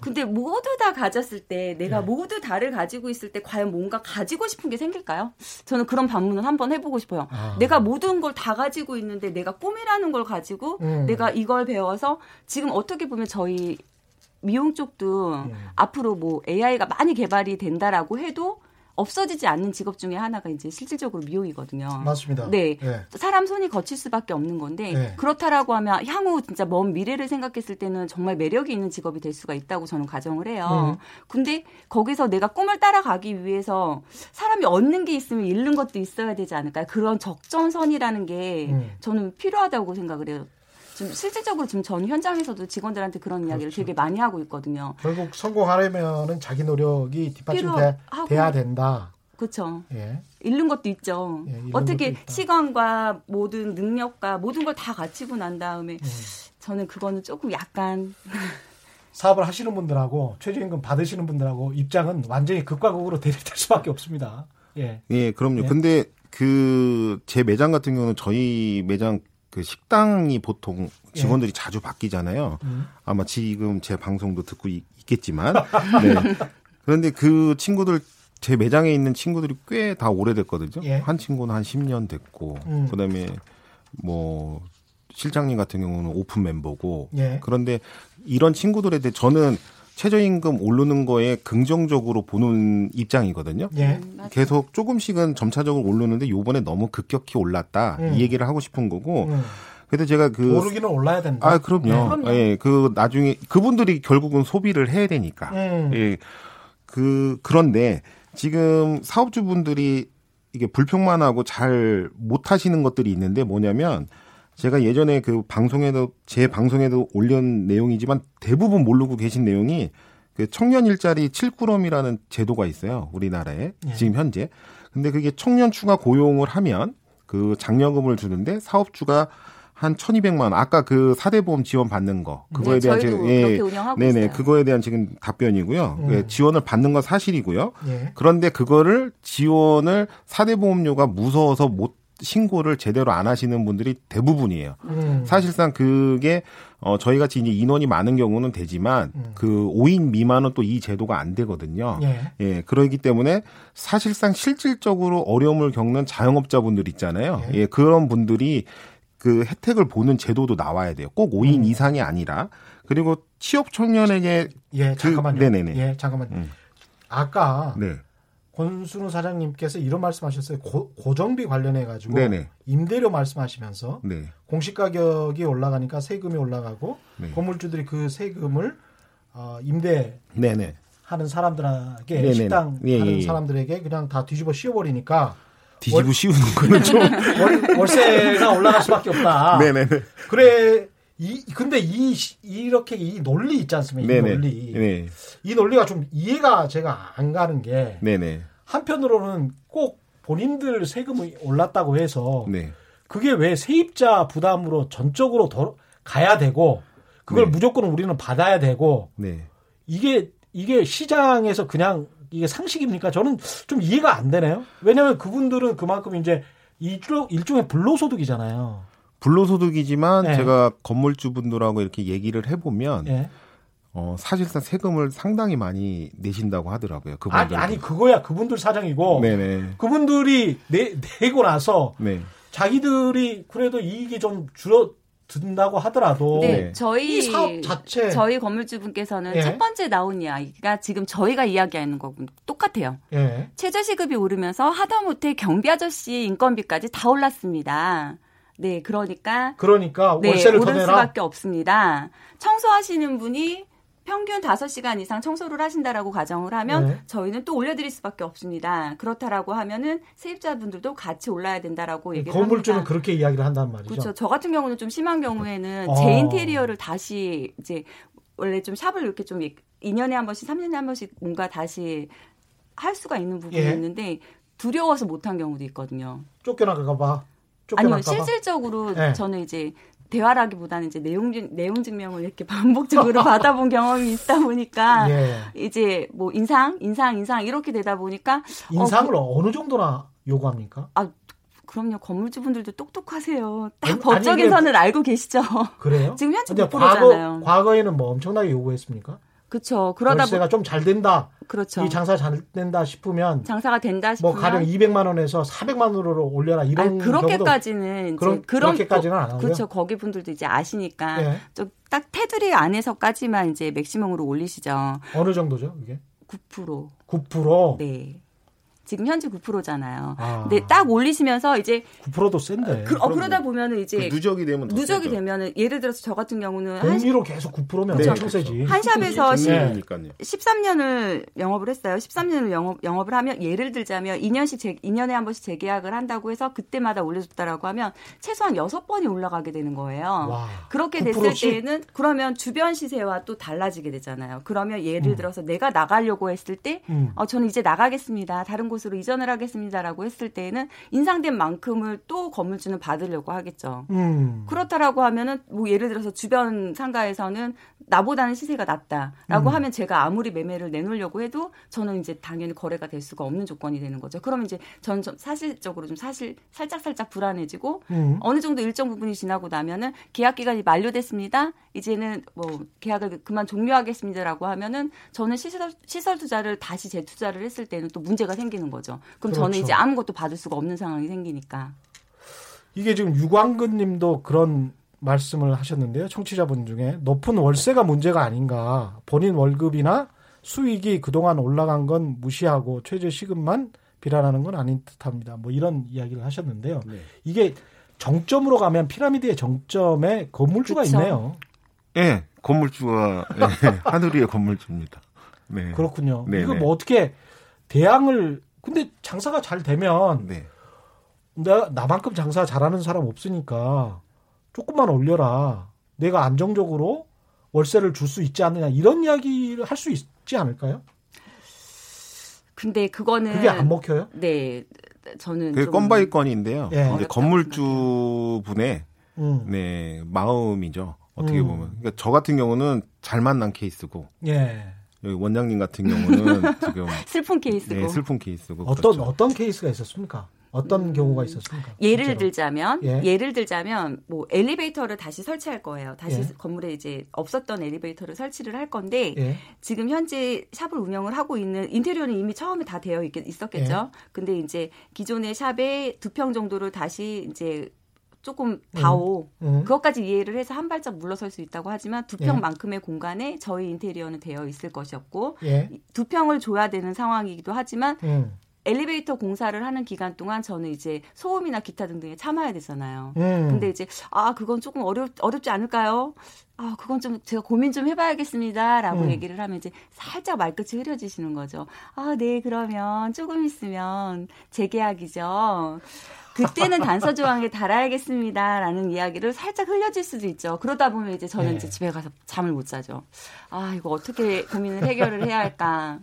근데 모두 다 가졌을 때 내가 네. 모두 다를 가지고 있을 때 과연 뭔가 가지고 싶은 게 생길까요? 저는 그런 반문을 한번 해보고 싶어요. 아. 내가 모든 걸 다 가지고 있는데 내가 꿈이라는 걸 가지고 음. 내가 이걸 배워서 지금 어떻게 보면 저희 미용 쪽도 음. 앞으로 뭐 AI가 많이 개발이 된다라고 해도 없어지지 않는 직업 중에 하나가 이제 실질적으로 미용이거든요. 맞습니다. 네. 예. 사람 손이 거칠 수밖에 없는 건데 네. 그렇다라고 하면 향후 진짜 먼 미래를 생각했을 때는 정말 매력이 있는 직업이 될 수가 있다고 저는 가정을 해요. 음. 근데 거기서 내가 꿈을 따라가기 위해서 사람이 얻는 게 있으면 잃는 것도 있어야 되지 않을까요? 그런 적정선이라는 게 음. 저는 필요하다고 생각을 해요. 지금 실질적으로 지금 전 현장에서도 직원들한테 그런 이야기를 그렇죠. 되게 많이 하고 있거든요. 결국 성공하려면은 자기 노력이 뒷받침돼야 된다. 그렇죠. 예. 잃는 것도 있죠. 예, 잃는 어떻게 것도. 시간과 모든 능력과 모든 걸 다 갖추고 난 다음에 음. 저는 그거는 조금 약간 사업을 하시는 분들하고 최저임금 받으시는 분들하고 입장은 완전히 극과 극으로 대립될 수밖에 없습니다. 예. 예, 그럼요. 네. 근데 그 제 매장 같은 경우는 저희 매장 그 식당이 보통 직원들이 자주 바뀌잖아요. 예. 음. 아마 지금 제 방송도 듣고 있, 겠지만 네. 그런데 그 친구들 제 매장에 있는 친구들이 꽤 다 오래됐거든요. 예. 한 친구는 한 10년 됐고, 음. 그다음에 뭐 실장님 같은 경우는 오픈 멤버고. 예. 그런데 이런 친구들에 대해 저는 최저임금 오르는 거에 긍정적으로 보는 입장이거든요. 예. 음. 계속 조금씩은 점차적으로 오르는데 요번에 너무 급격히 올랐다. 음. 이 얘기를 하고 싶은 거고. 음. 그래서 제가 그 오르기는 올라야 된다. 아, 그럼요. 네, 그럼요. 예, 그 나중에 그분들이 결국은 소비를 해야 되니까. 음. 예. 그 그런데 지금 사업주분들이 이게 불평만 하고 잘 못 하시는 것들이 있는데 뭐냐면 제가 예전에 그 방송에도 제 방송에도 올린 내용이지만 대부분 모르고 계신 내용이 그 청년 일자리 7꾸럼이라는 제도가 있어요. 우리나라에 예. 지금 현재. 근데 그게 청년 추가 고용을 하면 그 장려금을 주는데 사업주가 한 1,200만 원. 아까 그 사대보험 지원 받는 거. 그거에 네, 대한 지금 예, 네네. 있어요. 그거에 대한 지금 답변이고요. 음. 예, 지원을 받는 건 사실이고요. 예. 그런데 그거를 지원을 사대보험료가 무서워서 못 신고를 제대로 안 하시는 분들이 대부분이에요. 음. 사실상 그게 어 저희 같이 이제 인원이 많은 경우는 되지만 음. 그 5인 미만은 또 이 제도가 안 되거든요. 예. 예, 그러기 때문에 사실상 실질적으로 어려움을 겪는 자영업자분들 있잖아요. 예. 예, 그런 분들이 그 혜택을 보는 제도도 나와야 돼요. 꼭 5인 음. 이상이 아니라 그리고 취업 청년에게 예, 그- 잠깐만요. 네네네. 예, 잠깐만요. 음. 아까 네, 권순우 사장님께서 이런 말씀하셨어요. 고, 고정비 관련해 가지고 네네. 임대료 말씀하시면서 네, 공시 가격이 올라가니까 세금이 올라가고 네. 건물주들이 그 세금을 어, 임대 네네. 하는 사람들에게 네네네. 식당 예, 하는 예, 예. 사람들에게 그냥 다 뒤집어 씌워버리니까 뒤지고 월- 씌우는 거는 좀. 월, 월세가 올라갈 수밖에 없다. 네네네. 그래 이 근데 이 시- 이렇게 이 논리 있지 않습니까? 이 네네. 논리 네. 이 논리가 좀 이해가 제가 안 가는 게 네네. 한편으로는 꼭 본인들 세금이 올랐다고 해서 네. 그게 왜 세입자 부담으로 전적으로 더 가야 되고 그걸 네. 무조건 우리는 받아야 되고 네. 이게 이게 시장에서 그냥 이게 상식입니까? 저는 좀 이해가 안 되네요. 왜냐하면 그분들은 그만큼 이제 일종, 일종의 불로소득이잖아요. 불로소득이지만 네. 제가 건물주분들하고 이렇게 얘기를 해보면 예. 어, 사실상 세금을 상당히 많이 내신다고 하더라고요. 아니, 그분들. 아니 그거야 그분들 사정이고 네네. 그분들이 내, 내고 나서 네. 자기들이 그래도 이익이 좀 줄어 든다고 하더라도 네, 네. 저희 이 사업 자체 저희 건물주분께서는 예. 첫 번째 나온 이야기가 지금 저희가 이야기하는 거고 똑같아요. 예. 최저시급이 오르면서 하다못해 경비 아저씨 인건비까지 다 올랐습니다. 네, 그러니까 그러니까 네, 월세를 더 오를 내라. 수밖에 없습니다. 청소하시는 분이 평균 5시간 이상 청소를 하신다라고 가정을 하면 네. 저희는 또 올려드릴 수밖에 없습니다. 그렇다라고 하면은 세입자분들도 같이 올라야 된다라고 얘기를 건물주는 합니다. 그렇게 이야기를 한단 말이죠. 그렇죠. 저 같은 경우는 좀 심한 경우에는 어. 제 인테리어를 다시 이제 원래 좀 샵을 이렇게 좀 2년에 한 번씩 3년에 한 번씩 뭔가 다시 할 수가 있는 부분이 예. 있는데 두려워서 못한 경우도 있거든요. 쫓겨나가 봐. 봐. 실질적으로 네. 저는 이제 대화라기보다는 이제 내용 증- 내용 증명을 이렇게 반복적으로 받아본 경험이 있다 보니까 예. 이제 뭐 인상 인상 인상 이렇게 되다 보니까 인상을 어, 느 정도나 요구합니까? 그럼요 건물주분들도 똑똑하세요. 딱 아니, 법적인 아니, 선을 알고 계시죠. 그래요? 지금 현재 9%잖아요. 과거 과거에는 뭐 엄청나게 요구했습니까? 그렇죠. 그러다 보 월세가 좀잘 된다. 그렇죠. 이 장사 잘 된다 싶으면 장사가 된다 뭐 싶으면 가령 200만 원에서 400만 원으로 올려라 이런 아니, 그렇게까지는 그런- 그런 그렇게까지는 안 하고요? 그렇죠. 거기 분들도 이제 아시니까 예. 좀딱 테두리 안에서까지만 이제 맥시멈으로 올리시죠. 어느 정도죠? 이게 9%. 9%. 네. 지금 현재 9%잖아요. 아. 근데 딱 올리시면서 이제 9%도 센데. 그, 어, 그러다 보면은 이제 그 누적이 되면 더 누적이 세죠. 되면은 예를 들어서 저 같은 경우는 한, 공리로 계속 9%면 네, 엄청 세지. 한 샵에서 시- 시- 그러니까요. 13년을 영업을 했어요. 13년을 영업, 영업을 하면 예를 들자면 2년씩 재, 2년에 한 번씩 재계약을 한다고 해서 그때마다 올려줬다라고 하면 최소한 6번이 올라가게 되는 거예요. 와. 그렇게 9% 됐을 씩? 때에는 그러면 주변 시세와 또 달라지게 되잖아요. 그러면 예를 음. 들어서 내가 나가려고 했을 때 음. 어, 저는 이제 나가겠습니다. 다른 곳 으로 이전을 하겠습니다라고 했을 때에는 인상된 만큼을 또 건물주는 받으려고 하겠죠. 음. 그렇다라고 하면은 뭐 예를 들어서 주변 상가에서는 나보다는 시세가 낮다라고 음. 하면 제가 아무리 매매를 내놓으려고 해도 저는 이제 당연히 거래가 될 수가 없는 조건이 되는 거죠. 그러면 이제 저는 좀 사실적으로 좀 사실 살짝 살짝 불안해지고 음. 어느 정도 일정 부분이 지나고 나면은 계약 기간이 만료됐습니다. 이제는 뭐 계약을 그만 종료하겠습니다라고 하면은 저는 시설 시설 투자를 다시 재투자를 했을 때는 또 문제가 생기는 거죠. 그럼 저는 그렇죠. 이제 아무것도 받을 수가 없는 상황이 생기니까. 이게 지금 유광근 님도 그런 말씀을 하셨는데요. 청취자분 중에 높은 월세가 문제가 아닌가. 본인 월급이나 수익이 그동안 올라간 건 무시하고 최저 시급만 비난하는 건 아닌 듯합니다. 뭐 이런 이야기를 하셨는데요. 네. 이게 정점으로 가면 피라미드의 정점에 건물주가 그쵸. 있네요. 예, 건물주가 예, 하늘 위의 건물주입니다. 네. 그렇군요. 네, 이거 네. 뭐 어떻게 대항을 근데 장사가 잘 되면 네. 나 나만큼 장사 잘하는 사람 없으니까 조금만 올려라. 내가 안정적으로 월세를 줄 수 있지 않느냐 이런 이야기를 할 수 있지 않을까요? 근데 그거는 그게 안 먹혀요? 네, 저는 그게 좀 건바이 건인데요. 예. 이제 건물주 분의 음. 네 마음이죠. 어떻게 음. 보면. 그러니까 저 같은 경우는 잘 만난 케이스고 예. 여기 원장님 같은 경우는 지금 슬픈 케이스고 네, 슬픈 케이스고 어떤 그렇죠. 어떤 케이스가 있었습니까? 어떤 경우가 있었습니까? 예를 실제로? 들자면 예. 예. 를 들자면 뭐 엘리베이터를 다시 설치할 거예요. 다시 예. 건물에 이제 없었던 엘리베이터를 설치를 할 건데 예. 지금 현재 샵을 운영을 하고 있는 인테리어는 이미 처음에 다 되어 있, 있었겠죠. 예. 근데 이제 기존의 샵에 두 평 정도를 다시 이제 조금 다오 음. 그것까지 이해를 해서 한 발짝 물러설 수 있다고 하지만 두 예. 평만큼의 공간에 저희 인테리어는 되어 있을 것이었고 예. 두 평을 줘야 되는 상황이기도 하지만 음. 엘리베이터 공사를 하는 기간 동안 저는 이제 소음이나 기타 등등에 참아야 되잖아요. 음. 근데 이제 아 그건 조금 어렵 어렵지 않을까요? 아 그건 좀 제가 고민 좀 해봐야겠습니다 라고 음. 얘기를 하면 이제 살짝 말끝이 흐려지시는 거죠. 아 네 그러면 조금 있으면 재계약이죠. 그때는 단서 조항에 달아야겠습니다 라는 이야기를 살짝 흘려질 수도 있죠. 그러다 보면 이제 저는 네. 이제 집에 가서 잠을 못 자죠. 아 이거 어떻게 고민을 해결을 해야 할까?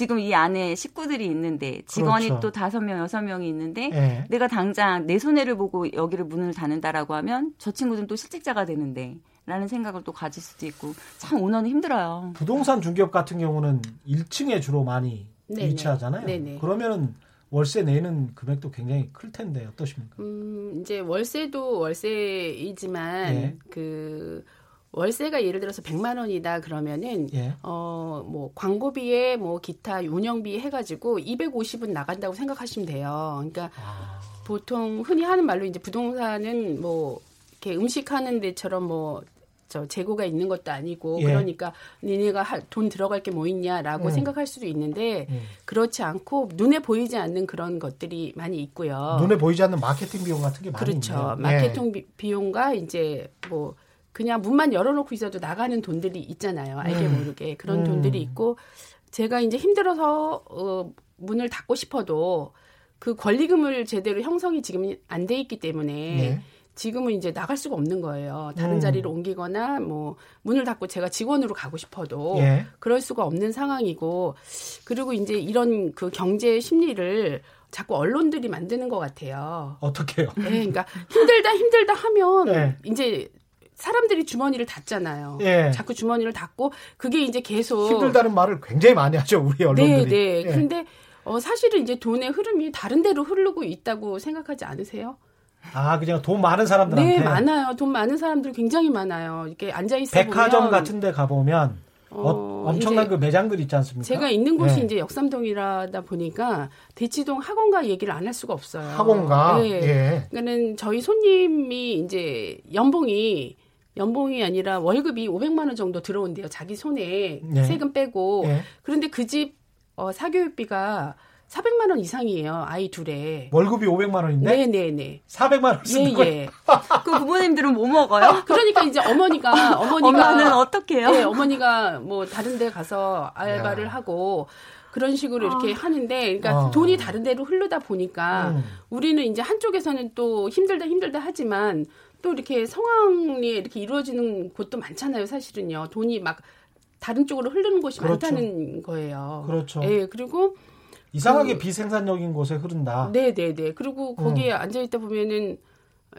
지금 이 안에 식구들이 있는데 직원이 그렇죠. 또 다섯 명 여섯 명이 있는데 예. 내가 당장 내 손해를 보고 여기를 문을 닫는다라고 하면 저 친구들은 또 실직자가 되는데 라는 생각을 또 가질 수도 있고 참 오너는 힘들어요. 부동산 중개업 같은 경우는 1층에 주로 많이 네네. 위치하잖아요. 네네. 그러면은 월세 내는 금액도 굉장히 클 텐데 어떠십니까? 음, 이제 월세도 월세이지만 예. 그 월세가 예를 들어서 100만 원이다 그러면은 예. 어, 뭐 광고비에 뭐 기타 운영비 해 가지고 250은 나간다고 생각하시면 돼요. 그러니까 아, 보통 흔히 하는 말로 이제 부동산은 뭐 이렇게 음식 하는 데처럼 뭐저 재고가 있는 것도 아니고 예. 그러니까 니네가 할- 돈 들어갈 게 뭐 있냐라고 음. 생각할 수도 있는데 음. 그렇지 않고 눈에 보이지 않는 그런 것들이 많이 있고요. 눈에 보이지 않는 마케팅 비용 같은 게 많이 그렇죠. 있네요. 마케팅 비- 비용과 이제 뭐 그냥 문만 열어놓고 있어도 나가는 돈들이 있잖아요. 알게 음. 모르게 그런 음. 돈들이 있고 제가 이제 힘들어서 어, 문을 닫고 싶어도 그 권리금을 제대로 형성이 지금 안 돼 있기 때문에 네. 지금은 이제 나갈 수가 없는 거예요. 다른 음. 자리를 옮기거나 뭐 문을 닫고 제가 직원으로 가고 싶어도 예. 그럴 수가 없는 상황이고 그리고 이제 이런 그 경제 심리를 자꾸 언론들이 만드는 것 같아요. 어떻게요? 네, 그러니까 힘들다 힘들다 하면 네. 이제 사람들이 주머니를 닫잖아요. 예. 자꾸 주머니를 닫고 그게 이제 계속 힘들다는 말을 굉장히 많이 하죠 우리 네, 언론들이. 네. 예. 근데 어, 사실은 이제 돈의 흐름이 다른 데로 흐르고 있다고 생각하지 않으세요? 아 그냥 돈 많은 사람들한테 네, 많아요. 돈 많은 사람들 굉장히 많아요. 이렇게 앉아 있어 백화점 보면 같은 데 가보면 어, 어, 엄청난 그 매장들 있지 않습니까? 제가 있는 곳이 예. 이제 역삼동이라다 보니까 대치동 학원가 얘기를 안 할 수가 없어요. 학원가. 네. 예. 그러니까는 저희 손님이 이제 연봉이 연봉이 아니라 월급이 500만 원 정도 들어온대요. 자기 손에 네. 세금 빼고. 예. 그런데 그 집 어, 사교육비가 400만 원 이상이에요. 아이 둘에. 월급이 500만 원인데 네, 네, 네. 400만 원 예, 쓰는 거예요. 예. 그 부모님들은 뭐 먹어요? 그러니까 이제 어머니가 어머니가 엄마는 어떻게 네, 해요? 어머니가 뭐 다른 데 가서 알바를 야. 하고 그런 식으로 이렇게 하는데 그러니까 아. 돈이 다른 데로 흐르다 보니까 음. 우리는 이제 한쪽에서는 또 힘들다 힘들다 하지만 또 이렇게 상황이 이렇게 이루어지는 곳도 많잖아요. 사실은요. 돈이 막 다른 쪽으로 흐르는 곳이 그렇죠. 많다는 거예요. 그렇죠. 예, 그리고 이상하게 그- 비생산적인 곳에 흐른다. 네, 네, 네. 그리고 음. 거기에 앉아 있다 보면은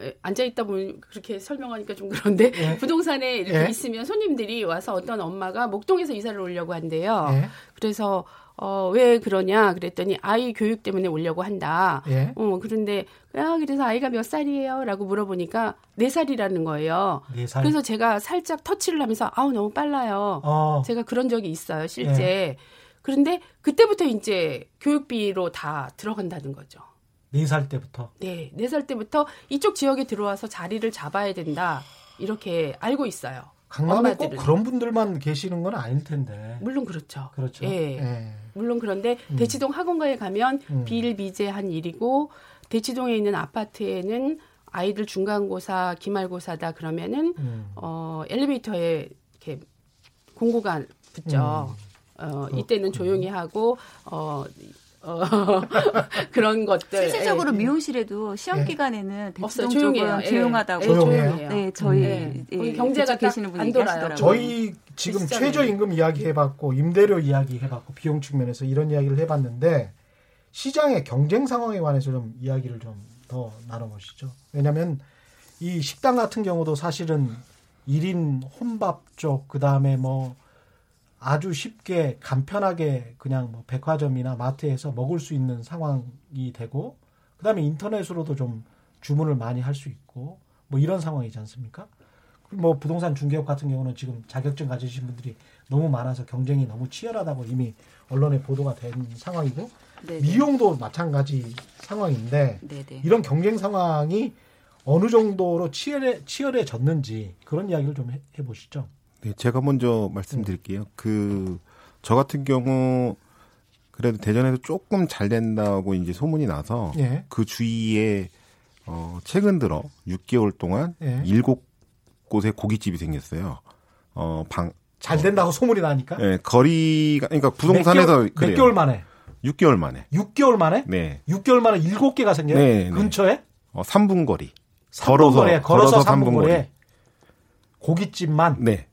에, 앉아 있다 보면 그렇게 설명하니까 좀 그런데 예. 부동산에 이렇게 예. 있으면 손님들이 와서 어떤 엄마가 목동에서 이사를 오려고 한대요. 예. 그래서 어, 왜 그러냐 그랬더니 아이 교육 때문에 오려고 한다. 예. 어, 그런데 아, 그래서 아이가 몇 살이에요? 라고 물어보니까 네 살이라는 거예요. 네 살. 그래서 제가 살짝 터치를 하면서 아우 너무 빨라요. 어. 제가 그런 적이 있어요, 실제. 그런데 그때부터 이제 교육비로 다 들어간다는 거죠. 네살 때부터. 네, 네살 때부터 이쪽 지역에 들어와서 자리를 잡아야 된다. 이렇게 알고 있어요. 강남에. 꼭 그런 분들만 계시는 건 아닐 텐데. 물론 그렇죠. 그렇죠. 예. 예. 물론 그런데 음. 대치동 학원가에 가면 음. 비일비재한 일이고 대치동에 있는 아파트에는 아이들 중간고사, 기말고사다 그러면은 음. 어 엘리베이터에 이렇게 공고가 붙죠. 어 이때는 조용히 하고 어 어, 그런 것들 실질적으로 예, 미용실에도 시험 예. 기간에는. 대치동 조용해요. 예. 조용하다고. 예, 조용해요? 조용해요. 네, 저희 예. 예, 경제가 계시는 분이 안 돌아요. 저희 지금. 최저임금 이야기 해봤고 임대료 이야기 해봤고 비용 측면에서 이런 이야기를 해봤는데 시장의 경쟁 상황에 관해서 좀 이야기를 좀 더 나눠보시죠. 왜냐하면 이 식당 같은 경우도 사실은 1인 혼밥 쪽 그 다음에 뭐 아주 쉽게 간편하게 그냥 뭐 백화점이나 마트에서 먹을 수 있는 상황이 되고 그다음에 인터넷으로도 좀 주문을 많이 할 수 있고 뭐 이런 상황이지 않습니까? 뭐 부동산 중개업 같은 경우는 지금 자격증 가지신 분들이 너무 많아서 경쟁이 너무 치열하다고 이미 언론에 보도가 된 상황이고 네, 네. 미용도 마찬가지 상황인데 네, 네. 이런 경쟁 상황이 어느 정도로 치열해 치열해졌는지 그런 이야기를 좀 해, 해보시죠. 네, 제가 먼저 말씀드릴게요. 그, 저 같은 경우, 그래도 대전에서 조금 잘 된다고 이제 소문이 나서, 예. 그 주위에, 어, 최근 들어 6개월 동안 예. 일곱 곳에 고깃집이 생겼어요. 어, 방, 잘 된다고 소문이 나니까 예, 거리가, 그러니까 부동산에서 몇, 개월. 몇 개월 만에 6개월 만에. 6개월 만에 네. 6개월 만에 7개가 생겨요. 네, 네. 근처에 어, 3분 거리. 3분 거리에 걸어서, 걸어서 3분 3분 거리에 거리. 고깃집만 네.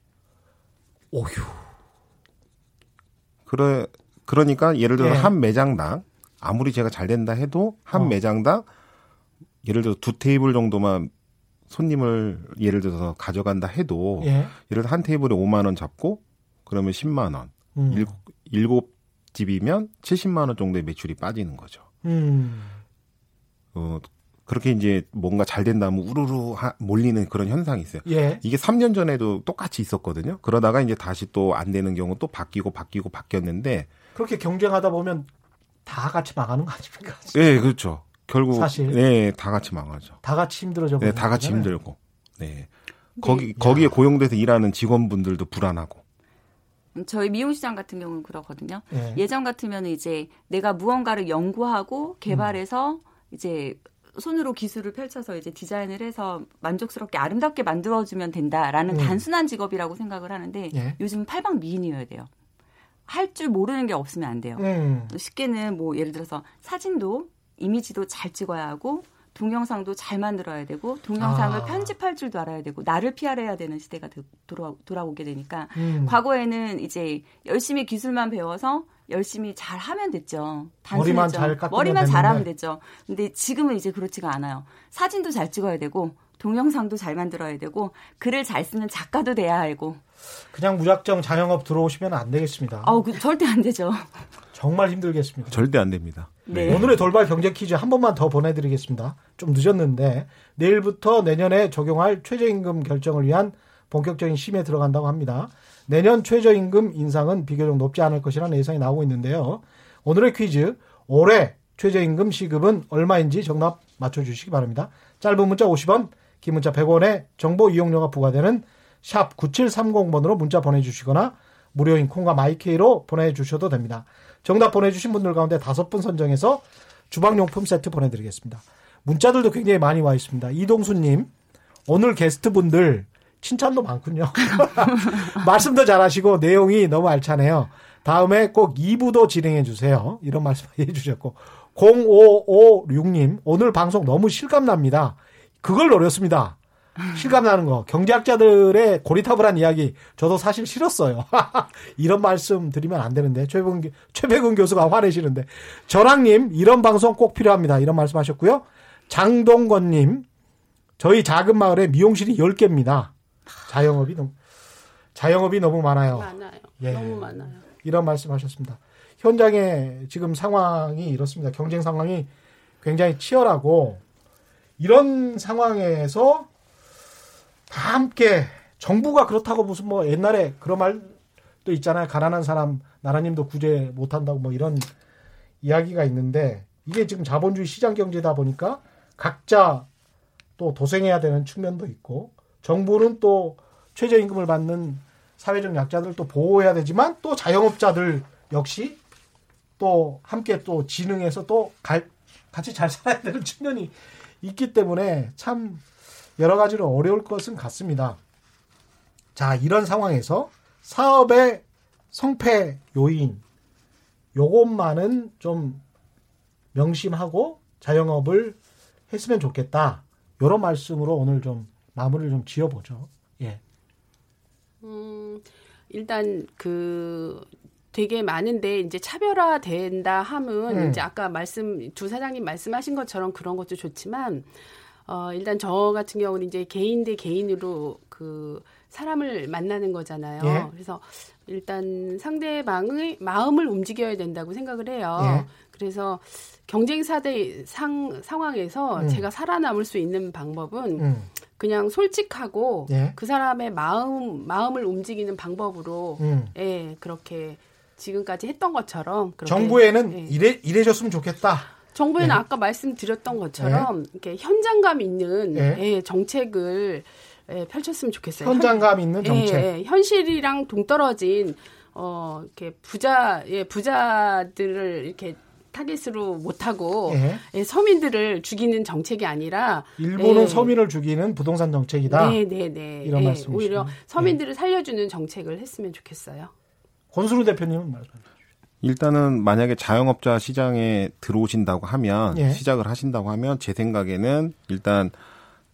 오휴. 그래, 그러니까 예를 들어서 예. 한 매장당 아무리 제가 잘 된다 해도 한 어. 매장당 예를 들어 두 테이블 정도만 손님을 예를 들어서 가져간다 해도 예. 예를 들어 한 테이블에 5만 원 잡고 그러면 10만 원. 음. 일곱, 일곱 집이면 70만 원 정도의 매출이 빠지는 거죠. 음. 어, 그렇게 이제 뭔가 잘 된다면 우르르 하- 몰리는 그런 현상이 있어요. 예. 이게 3년 전에도 똑같이 있었거든요. 그러다가 이제 다시 또 안 되는 경우 또 바뀌고 바뀌고 바뀌었는데 그렇게 경쟁하다 보면 다 같이 망하는 거 아닙니까? 네, 그렇죠. 결국 사실. 네, 다 같이 망하죠. 다 같이 힘들어져 네, 다 같이 거잖아요. 힘들고. 네. 거기 거기에 고용돼서 일하는 직원분들도 불안하고. 저희 미용시장 같은 경우는 그렇거든요. 예. 예전 같으면 이제 내가 무언가를 연구하고 개발해서 음. 이제 손으로 기술을 펼쳐서 이제 디자인을 해서 만족스럽게 아름답게 만들어주면 된다라는 음. 단순한 직업이라고 생각을 하는데 예. 요즘 팔방 미인이어야 돼요. 할 줄 모르는 게 없으면 안 돼요. 음. 쉽게는 뭐 예를 들어서 사진도 이미지도 잘 찍어야 하고 동영상도 잘 만들어야 되고 동영상을 아. 편집할 줄도 알아야 되고 나를 PR해야 되는 시대가 되- 돌아, 돌아오게 되니까 음. 과거에는 이제 열심히 기술만 배워서 열심히 잘 하면 됐죠. 머리만 단순했죠. 잘 깎으면 머리만. 잘하면 됐죠. 근데 지금은 이제 그렇지가 않아요. 사진도 잘 찍어야 되고 동영상도 잘 만들어야 되고 글을 잘 쓰는 작가도 돼야 하고. 그냥 무작정 자영업 들어오시면 안 되겠습니다. 아우 그 절대 안 되죠. 정말 힘들겠습니다. 절대 안 됩니다. 네. 오늘의 돌발 경제 퀴즈 한 번만 더 보내드리겠습니다. 좀 늦었는데 내일부터 내년에 적용할 최저임금 결정을 위한 본격적인 심에 들어간다고 합니다. 내년 최저임금 인상은 비교적 높지 않을 것이라는 예상이 나오고 있는데요. 오늘의 퀴즈 올해 최저임금 시급은 얼마인지 정답 맞춰주시기 바랍니다. 짧은 문자 50원, 긴 문자 100원에 정보 이용료가 부과되는 샵 9730번으로 문자 보내주시거나 무료인 콩과 마이케이로 보내주셔도 됩니다. 정답 보내주신 분들 가운데 다섯 분 선정해서 주방용품 세트 보내드리겠습니다. 문자들도 굉장히 많이 와 있습니다. 이동수님, 오늘 게스트분들 칭찬도 많군요. 말씀도 잘하시고 내용이 너무 알차네요. 다음에 꼭 2부도 진행해 주세요. 이런 말씀 해 주셨고 0556님 오늘 방송 너무 실감납니다. 그걸 노렸습니다. 실감나는 거. 경제학자들의 고리타불한 이야기 저도 사실 싫었어요. 이런 말씀 드리면 안 되는데 최백은, 교- 최백은 교수가 화내시는데 전학님 이런 방송 꼭 필요합니다. 이런 말씀하셨고요. 장동건님 저희 작은 마을에 미용실이 10개입니다. 자영업이 너무 자영업이 너무 많아요. 많아요. 예. 너무 많아요. 이런 말씀하셨습니다. 현장의 지금 상황이 이렇습니다. 경쟁 상황이 굉장히 치열하고 이런 상황에서 다 함께 정부가 그렇다고 무슨 뭐 옛날에 그런 말도 있잖아요. 가난한 사람 나라님도 구제 못 한다고 뭐 이런 이야기가 있는데 이게 지금 자본주의 시장 경제다 보니까 각자 또 도생해야 되는 측면도 있고 정부는 또 최저임금을 받는 사회적 약자들 또 보호해야 되지만 또 자영업자들 역시 또 함께 또 진흥해서 또 갈- 같이 잘 살아야 되는 측면이 있기 때문에 참 여러 가지로 어려울 것은 같습니다. 자, 이런 상황에서 사업의 성패 요인 요것만은 좀 명심하고 자영업을 했으면 좋겠다. 이런 말씀으로 오늘 좀 마무리를 좀 지어보죠. 예. 음, 일단 그 되게 많은데 이제 차별화된다 함은 음. 이제 아까 말씀 두 사장님 말씀하신 것처럼 그런 것도 좋지만 어 일단 저 같은 경우는 이제 개인 대 개인으로 그 사람을 만나는 거잖아요. 예. 그래서 일단 상대방의 마음을 움직여야 된다고 생각을 해요. 예. 그래서 경쟁사대 상 상황에서 음. 제가 살아남을 수 있는 방법은 음. 그냥 솔직하고 예. 그 사람의 마음 마음을 움직이는 방법으로 음. 예 그렇게 지금까지 했던 것처럼 정부에는 예. 이래 이래줬으면 좋겠다. 정부에는 예. 아까 말씀드렸던 것처럼 이렇게 현장감 있는 예. 예, 정책을 예, 펼쳤으면 좋겠어요. 현장감 있는 현- 정책. 예, 예, 현실이랑 동떨어진 어 이렇게 부자 예 부자들을 이렇게 타깃으로 못하고 예. 예, 서민들을 죽이는 정책이 아니라 일본은 예. 서민을 죽이는 부동산 정책이다. 네, 네, 네. 이런 예, 말씀이시네요. 오히려 서민들을 살려주는 정책을 했으면 좋겠어요. 권순우 대표님은 말씀. 일단은 만약에 자영업자 시장에 들어오신다고 하면 예. 시작을 하신다고 하면 제 생각에는 일단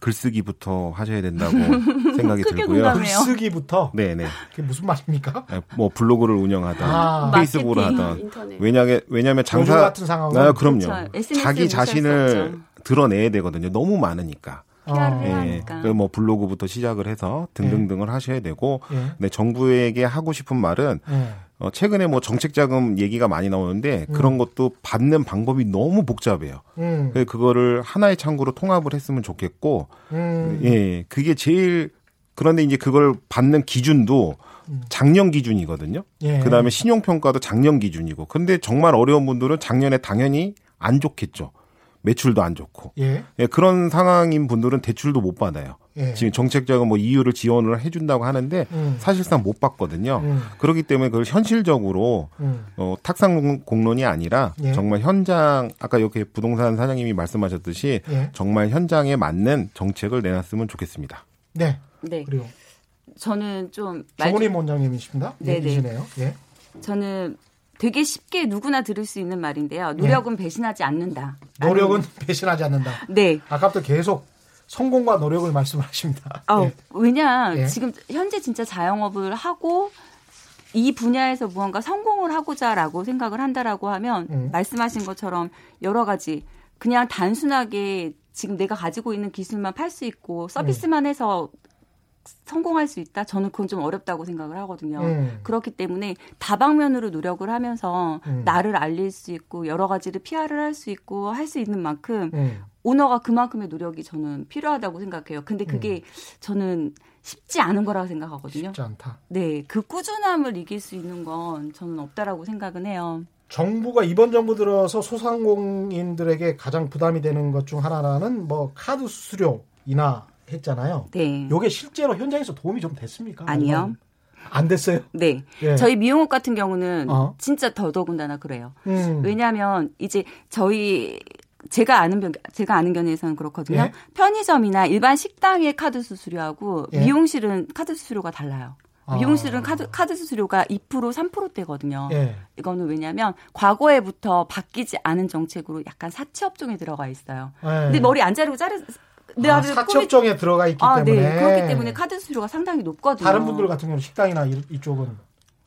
글쓰기부터 하셔야 된다고 생각이 크게 들고요. 공감해요. 글쓰기부터 네네. 그게 무슨 말입니까? 네, 뭐 블로그를 운영하던 아. 페이스북을 하던 인터넷. 왜냐게 왜냐면 장사 같은 상황은 아, 그럼요. 그렇죠. 자기 자신을. 드러내야 되거든요. 너무 많으니까. PR을 어, 해야 예. 하니까. 그뭐 블로그부터 시작을 해서 등등등을 하셔야 되고 예. 네, 정부에게 하고 싶은 말은 예. 어, 최근에 뭐 정책 자금 얘기가 많이 나오는데 그런 것도 받는 방법이 너무 복잡해요. 음. 그래서 그거를 하나의 창구로 통합을 했으면 좋겠고, 음. 예, 그게 제일 그런데 이제 그걸 받는 기준도 작년 기준이거든요. 예. 그 다음에 신용평가도 작년 기준이고. 근데 정말 어려운 분들은 작년에 당연히 안 좋겠죠. 매출도 안 좋고. 예. 예, 그런 상황인 분들은 대출도 못 받아요. 예. 지금 정책자금 뭐 이유를 지원을 해준다고 하는데 음. 사실상 못 받거든요. 음. 그렇기 때문에 그걸 현실적으로 음. 어, 탁상 공론이 아니라 예. 정말 현장 아까 이렇게 부동산 사장님이 말씀하셨듯이 예. 정말 현장에 맞는 정책을 내놨으면 좋겠습니다. 네. 네. 그리고 저는 좀 말, 정은희 원장님이십니다. 네네. 예. 저는 되게 쉽게 누구나 들을 수 있는 말인데요. 노력은 배신하지 않는다. 네. 노력은 배신하지 않는다. 네. 아까부터 계속 성공과 노력을 말씀하십니다. 아, 예. 왜냐 예. 지금 현재 진짜 자영업을 하고 이 분야에서 무언가 성공을 하고자라고 생각을 한다라고 하면 음. 말씀하신 것처럼 여러 가지 그냥 단순하게 지금 내가 가지고 있는 기술만 팔 수 있고 서비스만 해서 성공할 수 있다? 저는 그건 좀 어렵다고 생각을 하거든요. 음. 그렇기 때문에 다방면으로 노력을 하면서 음. 나를 알릴 수 있고 여러 가지를 PR을 할수 있고 할 수 있는 만큼 음. 오너가 그만큼의 노력이 저는 필요하다고 생각해요. 근데 그게 저는 쉽지 않은 거라고 생각하거든요. 쉽지 않다. 네, 그 꾸준함을 이길 수 있는 건 저는 없다라고 생각은 해요. 정부가 이번 정부 들어서 소상공인들에게 가장 부담이 되는 것 중 하나는 뭐 카드 수수료 인하 했잖아요. 네. 요게 실제로 현장에서 도움이 좀 됐습니까? 아니요. 아니면 안 됐어요? 네. 예. 저희 미용업 같은 경우는 어. 진짜 더더군다나 그래요. 음. 왜냐하면 이제 저희 제가 아는 변 제가 아는 견해에서는 그렇거든요. 예. 편의점이나 일반 식당의 카드 수수료하고 예. 미용실은 카드 수수료가 달라요. 아. 미용실은 카드 카드 수수료가 2% 3%대거든요. 예. 이거는 왜냐하면 과거에부터 바뀌지 않은 정책으로 약간 사채업종에 들어가 있어요. 예. 근데 머리 안 자르고 자르 내 아, 사채업종에 들어가 있기 아, 때문에 네. 그렇기 때문에 카드 수수료가 상당히 높거든요. 다른 분들 같은 경우는 식당이나 이, 이쪽은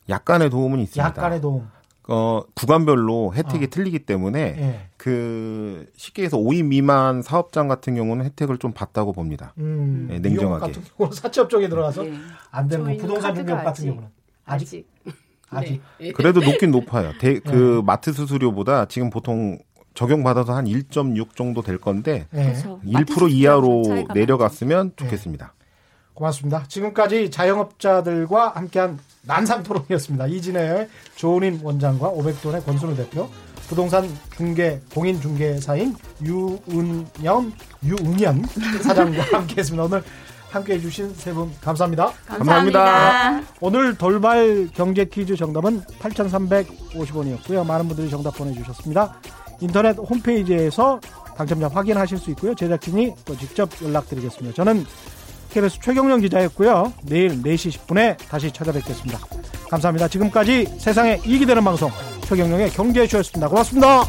약간의 도움은 있습니다. 약간의 도움. 어, 구간별로 혜택이 어. 틀리기 때문에 예. 그 쉽게 해서 5인 미만 사업장 같은 경우는 혜택을 좀 받다고 봅니다. 음, 네, 냉정하게. 같은 경우는 사채업종에 들어가서 네. 안 되는 거 저희는 부동산 중개업 같은 경우는 아직 아직 아직 네. 그래도 높긴 높아요. 대- 네. 그 마트 수수료보다 지금 보통 적용받아서 한 1.6 정도 될 건데 예. 그렇죠. 1% 이하로 차이가 내려갔으면 네. 좋겠습니다. 고맙습니다. 지금까지 자영업자들과 함께한 난상 토론이었습니다. 이진의 조은인 원장과 오백돈의 권순우 대표, 부동산 중개 공인 중개사인 유은연 유은연 사장과 함께했습니다. 오늘 함께 해 주신 세 분 감사합니다. 감사합니다. 감사합니다. 오늘 돌발 경제 퀴즈 정답은 8,350원이었고요. 많은 분들이 정답 보내주셨습니다. 인터넷 홈페이지에서 당첨자 확인하실 수 있고요. 제작진이 또 직접 연락드리겠습니다. 저는 KBS 최경영 기자였고요. 내일 4시 10분에 다시 찾아뵙겠습니다. 감사합니다. 지금까지 세상에 이익이 되는 방송 최경영의 경제쇼였습니다. 고맙습니다.